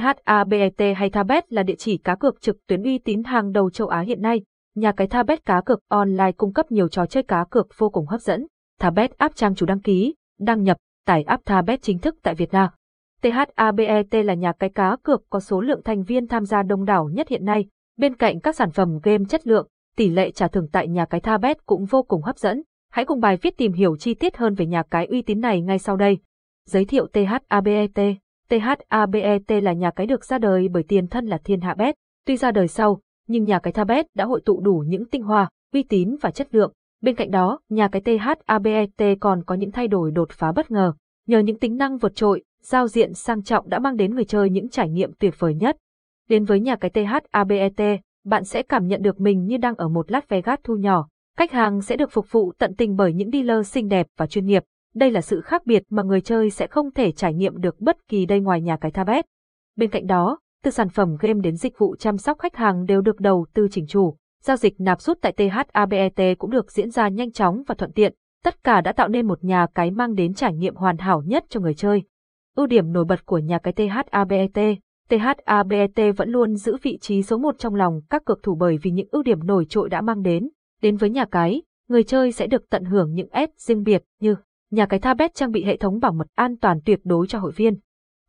THABET hay Thabet là địa chỉ cá cược trực tuyến uy tín hàng đầu châu Á hiện nay. Nhà cái Thabet cá cược online cung cấp nhiều trò chơi cá cược vô cùng hấp dẫn. Thabet app trang chủ đăng ký, đăng nhập, tải app Thabet chính thức tại Việt Nam. THABET là nhà cái cá cược có số lượng thành viên tham gia đông đảo nhất hiện nay. Bên cạnh các sản phẩm game chất lượng, tỷ lệ trả thưởng tại nhà cái Thabet cũng vô cùng hấp dẫn. Hãy cùng bài viết tìm hiểu chi tiết hơn về nhà cái uy tín này ngay sau đây. Giới thiệu THABET THABET là nhà cái được ra đời bởi tiền thân là Thiên Hạ Bet. Tuy ra đời sau, nhưng nhà cái Thabet đã hội tụ đủ những tinh hoa, uy tín và chất lượng. Bên cạnh đó, nhà cái THABET còn có những thay đổi đột phá bất ngờ. Nhờ những tính năng vượt trội, giao diện sang trọng đã mang đến người chơi những trải nghiệm tuyệt vời nhất. Đến với nhà cái THABET, bạn sẽ cảm nhận được mình như đang ở một Las Vegas thu nhỏ. Khách hàng sẽ được phục vụ tận tình bởi những dealer xinh đẹp và chuyên nghiệp. Đây là sự khác biệt mà người chơi sẽ không thể trải nghiệm được bất kỳ đây ngoài nhà cái Thabet. Bên cạnh đó, từ sản phẩm game đến dịch vụ chăm sóc khách hàng đều được đầu tư chỉnh chủ. Giao dịch nạp rút tại THABET cũng được diễn ra nhanh chóng và thuận tiện. Tất cả đã tạo nên một nhà cái mang đến trải nghiệm hoàn hảo nhất cho người chơi. Ưu điểm nổi bật của nhà cái THABET THABET vẫn luôn giữ vị trí số một trong lòng các cược thủ bởi vì những ưu điểm nổi trội đã mang đến. Đến với nhà cái, người chơi sẽ được tận hưởng những S riêng biệt như nhà cái Thabet trang bị hệ thống bảo mật an toàn tuyệt đối cho hội viên.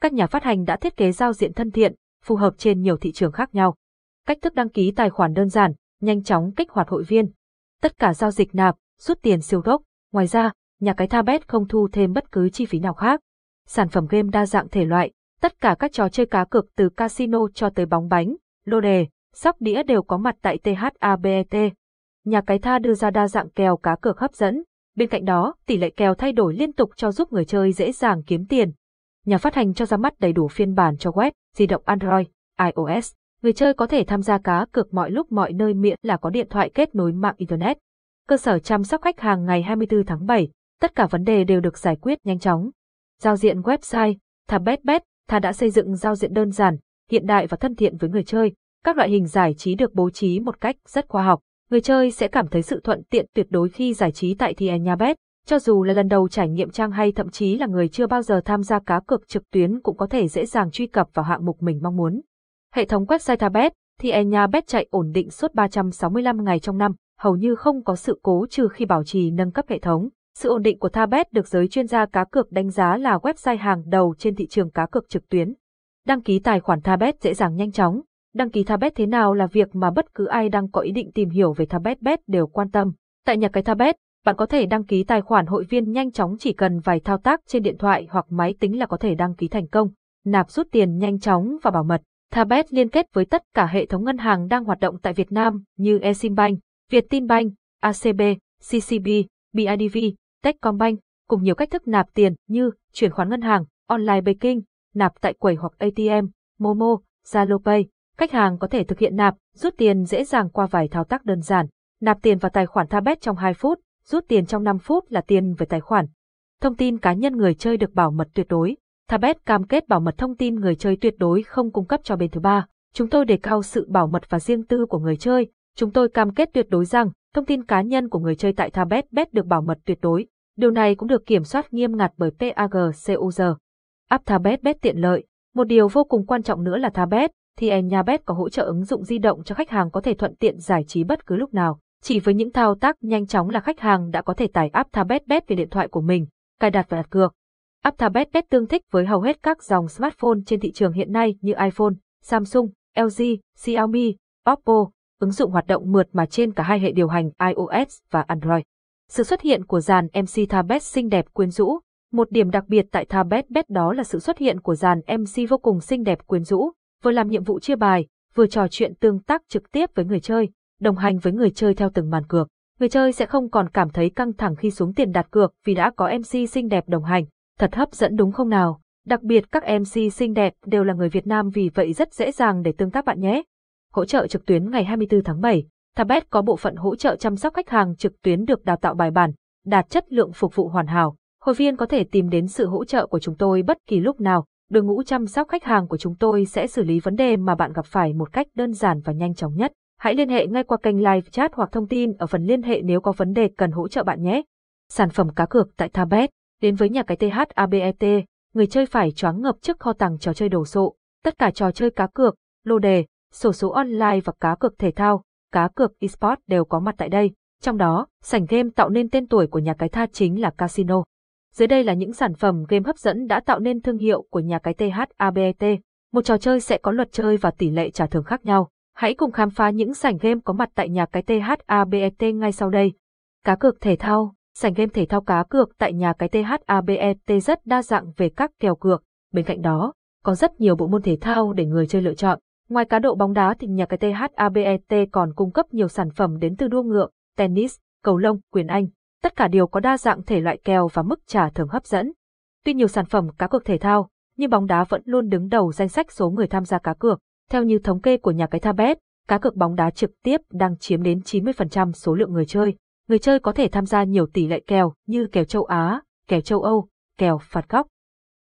Các nhà phát hành đã thiết kế giao diện thân thiện, phù hợp trên nhiều thị trường khác nhau. Cách thức đăng ký tài khoản đơn giản, nhanh chóng kích hoạt hội viên. Tất cả giao dịch nạp, rút tiền siêu gốc. Ngoài ra, nhà cái Thabet không thu thêm bất cứ chi phí nào khác. Sản phẩm game đa dạng thể loại, tất cả các trò chơi cá cược từ casino cho tới bóng bánh, lô đề, sóc đĩa đều có mặt tại THABET. Nhà cái Tha đưa ra đa dạng kèo cá cược hấp dẫn, Bên cạnh đó, tỷ lệ kèo thay đổi liên tục cho giúp người chơi dễ dàng kiếm tiền. Nhà phát hành cho ra mắt đầy đủ phiên bản cho web, di động Android, iOS. Người chơi có thể tham gia cá cược mọi lúc mọi nơi miễn là có điện thoại kết nối mạng Internet. Cơ sở chăm sóc khách hàng ngày 24 tháng 7, tất cả vấn đề đều được giải quyết nhanh chóng. Giao diện website, Thabetbet, Tha đã xây dựng giao diện đơn giản, hiện đại và thân thiện với người chơi. Các loại hình giải trí được bố trí một cách rất khoa học người chơi sẽ cảm thấy sự thuận tiện tuyệt đối khi giải trí tại Bet. Cho dù là lần đầu trải nghiệm trang hay thậm chí là người chưa bao giờ tham gia cá cược trực tuyến cũng có thể dễ dàng truy cập vào hạng mục mình mong muốn. Hệ thống website Thabet, Bet chạy ổn định suốt 365 ngày trong năm, hầu như không có sự cố trừ khi bảo trì nâng cấp hệ thống. Sự ổn định của Thabet được giới chuyên gia cá cược đánh giá là website hàng đầu trên thị trường cá cược trực tuyến. Đăng ký tài khoản Thabet dễ dàng nhanh chóng, Đăng ký Thabet thế nào là việc mà bất cứ ai đang có ý định tìm hiểu về Thabet Bet đều quan tâm. Tại nhà cái Thabet, bạn có thể đăng ký tài khoản hội viên nhanh chóng chỉ cần vài thao tác trên điện thoại hoặc máy tính là có thể đăng ký thành công, nạp rút tiền nhanh chóng và bảo mật. Thabet liên kết với tất cả hệ thống ngân hàng đang hoạt động tại Việt Nam như Eximbank, Vietinbank, ACB, CCB, BIDV, Techcombank, cùng nhiều cách thức nạp tiền như chuyển khoản ngân hàng, online banking, nạp tại quầy hoặc ATM, Momo, ZaloPay. Khách hàng có thể thực hiện nạp, rút tiền dễ dàng qua vài thao tác đơn giản. Nạp tiền vào tài khoản Thabet trong 2 phút, rút tiền trong 5 phút là tiền về tài khoản. Thông tin cá nhân người chơi được bảo mật tuyệt đối. Thabet cam kết bảo mật thông tin người chơi tuyệt đối không cung cấp cho bên thứ ba. Chúng tôi đề cao sự bảo mật và riêng tư của người chơi. Chúng tôi cam kết tuyệt đối rằng thông tin cá nhân của người chơi tại Thabet Bet được bảo mật tuyệt đối. Điều này cũng được kiểm soát nghiêm ngặt bởi PAGCUR. App Thabet Bet tiện lợi. Một điều vô cùng quan trọng nữa là Thabet thì Enyabet có hỗ trợ ứng dụng di động cho khách hàng có thể thuận tiện giải trí bất cứ lúc nào. Chỉ với những thao tác nhanh chóng là khách hàng đã có thể tải app Thabet Bet về điện thoại của mình, cài đặt và đặt cược. App Thabet Bet tương thích với hầu hết các dòng smartphone trên thị trường hiện nay như iPhone, Samsung, LG, Xiaomi, Oppo, ứng dụng hoạt động mượt mà trên cả hai hệ điều hành iOS và Android. Sự xuất hiện của dàn MC Thabet xinh đẹp quyến rũ, một điểm đặc biệt tại Thabet Bet đó là sự xuất hiện của dàn MC vô cùng xinh đẹp quyến rũ, vừa làm nhiệm vụ chia bài, vừa trò chuyện tương tác trực tiếp với người chơi, đồng hành với người chơi theo từng màn cược. Người chơi sẽ không còn cảm thấy căng thẳng khi xuống tiền đặt cược vì đã có MC xinh đẹp đồng hành. Thật hấp dẫn đúng không nào? Đặc biệt các MC xinh đẹp đều là người Việt Nam vì vậy rất dễ dàng để tương tác bạn nhé. Hỗ trợ trực tuyến ngày 24 tháng 7, Thabet có bộ phận hỗ trợ chăm sóc khách hàng trực tuyến được đào tạo bài bản, đạt chất lượng phục vụ hoàn hảo. Hội viên có thể tìm đến sự hỗ trợ của chúng tôi bất kỳ lúc nào, đội ngũ chăm sóc khách hàng của chúng tôi sẽ xử lý vấn đề mà bạn gặp phải một cách đơn giản và nhanh chóng nhất. Hãy liên hệ ngay qua kênh live chat hoặc thông tin ở phần liên hệ nếu có vấn đề cần hỗ trợ bạn nhé. Sản phẩm cá cược tại Thabet, đến với nhà cái THABET, người chơi phải choáng ngập trước kho tàng trò chơi đồ sộ. Tất cả trò chơi cá cược, lô đề, sổ số online và cá cược thể thao, cá cược eSports đều có mặt tại đây. Trong đó, sảnh game tạo nên tên tuổi của nhà cái tha chính là Casino. Dưới đây là những sản phẩm game hấp dẫn đã tạo nên thương hiệu của nhà cái THABET. Một trò chơi sẽ có luật chơi và tỷ lệ trả thưởng khác nhau. Hãy cùng khám phá những sảnh game có mặt tại nhà cái THABET ngay sau đây. Cá cược thể thao, sảnh game thể thao cá cược tại nhà cái THABET rất đa dạng về các kèo cược. Bên cạnh đó, có rất nhiều bộ môn thể thao để người chơi lựa chọn. Ngoài cá độ bóng đá thì nhà cái THABET còn cung cấp nhiều sản phẩm đến từ đua ngựa, tennis, cầu lông, quyền Anh. Tất cả đều có đa dạng thể loại kèo và mức trả thưởng hấp dẫn. Tuy nhiều sản phẩm cá cược thể thao, nhưng bóng đá vẫn luôn đứng đầu danh sách số người tham gia cá cược. Theo như thống kê của nhà cái Thabet, cá cược bóng đá trực tiếp đang chiếm đến 90% số lượng người chơi. Người chơi có thể tham gia nhiều tỷ lệ kèo như kèo châu Á, kèo châu Âu, kèo phạt góc.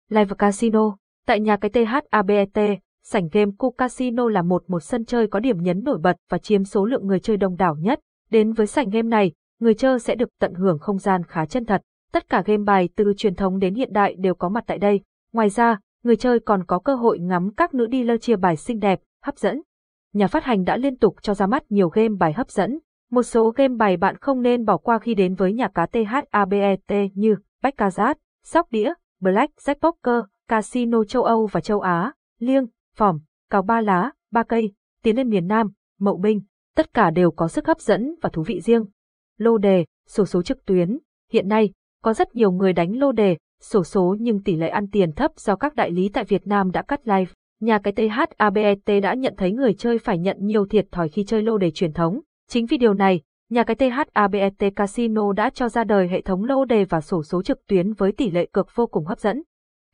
Live Casino Tại nhà cái THABET, sảnh game Cu Casino là một một sân chơi có điểm nhấn nổi bật và chiếm số lượng người chơi đông đảo nhất. Đến với sảnh game này, người chơi sẽ được tận hưởng không gian khá chân thật. Tất cả game bài từ truyền thống đến hiện đại đều có mặt tại đây. Ngoài ra, người chơi còn có cơ hội ngắm các nữ dealer chia bài xinh đẹp, hấp dẫn. Nhà phát hành đã liên tục cho ra mắt nhiều game bài hấp dẫn. Một số game bài bạn không nên bỏ qua khi đến với nhà cá THABET như Baccarat, Sóc Đĩa, Black Jack Poker, Casino châu Âu và châu Á, Liêng, Phỏm, Cào Ba Lá, Ba Cây, Tiến lên miền Nam, Mậu Binh, tất cả đều có sức hấp dẫn và thú vị riêng. Lô đề, sổ số trực tuyến, hiện nay, có rất nhiều người đánh lô đề, sổ số nhưng tỷ lệ ăn tiền thấp do các đại lý tại Việt Nam đã cắt live. Nhà cái THABET đã nhận thấy người chơi phải nhận nhiều thiệt thòi khi chơi lô đề truyền thống. Chính vì điều này, nhà cái THABET Casino đã cho ra đời hệ thống lô đề và sổ số trực tuyến với tỷ lệ cược vô cùng hấp dẫn.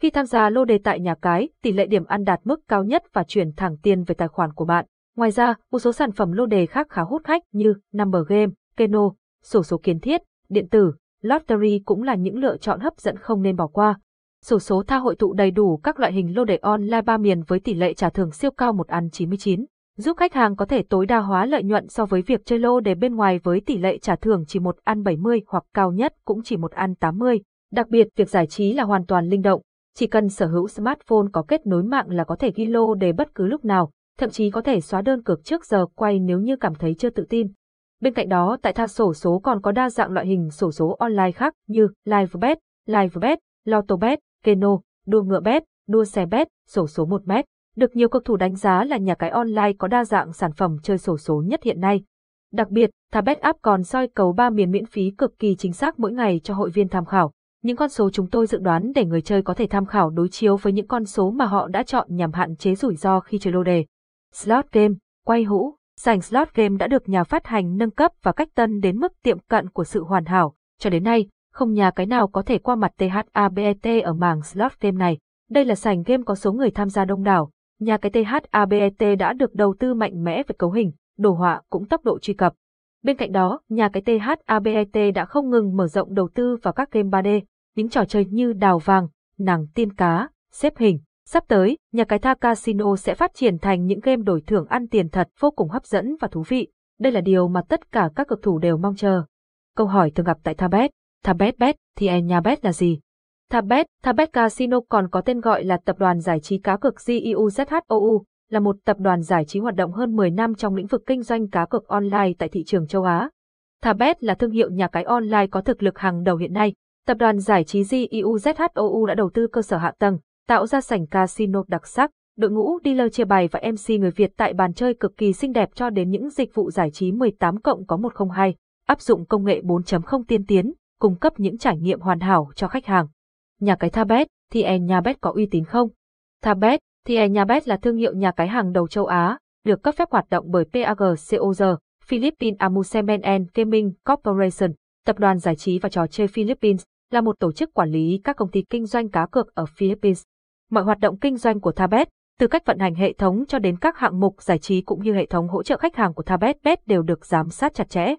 Khi tham gia lô đề tại nhà cái, tỷ lệ điểm ăn đạt mức cao nhất và chuyển thẳng tiền về tài khoản của bạn. Ngoài ra, một số sản phẩm lô đề khác khá hút khách như Number Game, Keno, sổ số kiến thiết, điện tử, lottery cũng là những lựa chọn hấp dẫn không nên bỏ qua. Sổ số tha hội tụ đầy đủ các loại hình lô đề online ba miền với tỷ lệ trả thưởng siêu cao một ăn 99, giúp khách hàng có thể tối đa hóa lợi nhuận so với việc chơi lô đề bên ngoài với tỷ lệ trả thưởng chỉ một ăn 70 hoặc cao nhất cũng chỉ một ăn 80. Đặc biệt, việc giải trí là hoàn toàn linh động, chỉ cần sở hữu smartphone có kết nối mạng là có thể ghi lô đề bất cứ lúc nào, thậm chí có thể xóa đơn cược trước giờ quay nếu như cảm thấy chưa tự tin. Bên cạnh đó, tại tha sổ số còn có đa dạng loại hình sổ số online khác như LiveBet, LiveBet, LottoBet, Keno, đua ngựa bet, đua xe bet, sổ số 1 mét. Được nhiều cầu thủ đánh giá là nhà cái online có đa dạng sản phẩm chơi sổ số nhất hiện nay. Đặc biệt, Thabet App còn soi cầu ba miền miễn phí cực kỳ chính xác mỗi ngày cho hội viên tham khảo. Những con số chúng tôi dự đoán để người chơi có thể tham khảo đối chiếu với những con số mà họ đã chọn nhằm hạn chế rủi ro khi chơi lô đề. Slot game, quay hũ, sảnh slot game đã được nhà phát hành nâng cấp và cách tân đến mức tiệm cận của sự hoàn hảo. Cho đến nay, không nhà cái nào có thể qua mặt THABET ở mảng slot game này. Đây là sảnh game có số người tham gia đông đảo. Nhà cái THABET đã được đầu tư mạnh mẽ về cấu hình, đồ họa cũng tốc độ truy cập. Bên cạnh đó, nhà cái THABET đã không ngừng mở rộng đầu tư vào các game 3D, những trò chơi như đào vàng, nàng tiên cá, xếp hình. Sắp tới, nhà cái Tha Casino sẽ phát triển thành những game đổi thưởng ăn tiền thật vô cùng hấp dẫn và thú vị. Đây là điều mà tất cả các cực thủ đều mong chờ. Câu hỏi thường gặp tại Thabet, Thabet Bet thì e nhà bet là gì? Thabet, Thabet Casino còn có tên gọi là Tập đoàn Giải trí Cá cược GEUZHOU, là một tập đoàn giải trí hoạt động hơn 10 năm trong lĩnh vực kinh doanh cá cược online tại thị trường châu Á. Thabet là thương hiệu nhà cái online có thực lực hàng đầu hiện nay. Tập đoàn giải trí GEUZHOU đã đầu tư cơ sở hạ tầng, tạo ra sảnh casino đặc sắc, đội ngũ dealer chia bài và MC người Việt tại bàn chơi cực kỳ xinh đẹp cho đến những dịch vụ giải trí 18 cộng có 102, áp dụng công nghệ 4.0 tiên tiến, cung cấp những trải nghiệm hoàn hảo cho khách hàng. Nhà cái Thabet, thì e nhà bet có uy tín không? Thabet, thì e nhà bet là thương hiệu nhà cái hàng đầu châu Á, được cấp phép hoạt động bởi PAGCOR, Philippines Amusement and Gaming Corporation, tập đoàn giải trí và trò chơi Philippines, là một tổ chức quản lý các công ty kinh doanh cá cược ở Philippines. Mọi hoạt động kinh doanh của Thabet, từ cách vận hành hệ thống cho đến các hạng mục giải trí cũng như hệ thống hỗ trợ khách hàng của Thabet Bet đều được giám sát chặt chẽ.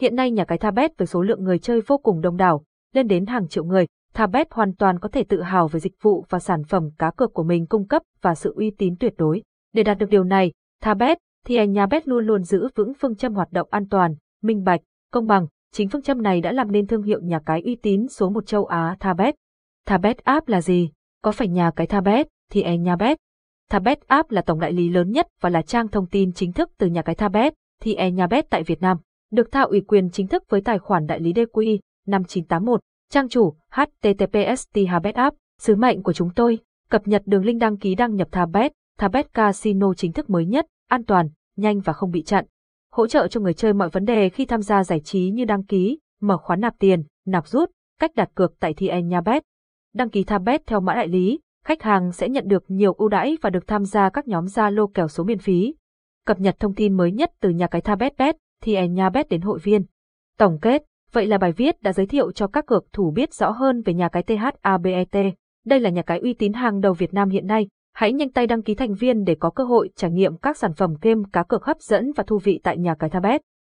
Hiện nay nhà cái Thabet với số lượng người chơi vô cùng đông đảo, lên đến hàng triệu người, Thabet hoàn toàn có thể tự hào về dịch vụ và sản phẩm cá cược của mình cung cấp và sự uy tín tuyệt đối. Để đạt được điều này, Thabet thì anh nhà bet luôn luôn giữ vững phương châm hoạt động an toàn, minh bạch, công bằng. Chính phương châm này đã làm nên thương hiệu nhà cái uy tín số một châu Á Thabet. Thabet app là gì? Có phải nhà cái Thabet thì e nhà bet? Thabet App là tổng đại lý lớn nhất và là trang thông tin chính thức từ nhà cái Thabet, thì e nhà bet tại Việt Nam, được thao ủy quyền chính thức với tài khoản đại lý DQI 5981, trang chủ https Thabet App, sứ mệnh của chúng tôi, cập nhật đường link đăng ký đăng nhập Thabet, Thabet Casino chính thức mới nhất, an toàn, nhanh và không bị chặn. Hỗ trợ cho người chơi mọi vấn đề khi tham gia giải trí như đăng ký, mở khóa nạp tiền, nạp rút, cách đặt cược tại TN Nha Bet. Đăng ký tham bet theo mã đại lý, khách hàng sẽ nhận được nhiều ưu đãi và được tham gia các nhóm Zalo kèo số miễn phí. Cập nhật thông tin mới nhất từ nhà cái Thabet Bet, TN Nha Bet đến hội viên. Tổng kết, vậy là bài viết đã giới thiệu cho các cược thủ biết rõ hơn về nhà cái THABET. Đây là nhà cái uy tín hàng đầu Việt Nam hiện nay. Hãy nhanh tay đăng ký thành viên để có cơ hội trải nghiệm các sản phẩm game cá cược hấp dẫn và thú vị tại nhà cái Thabet.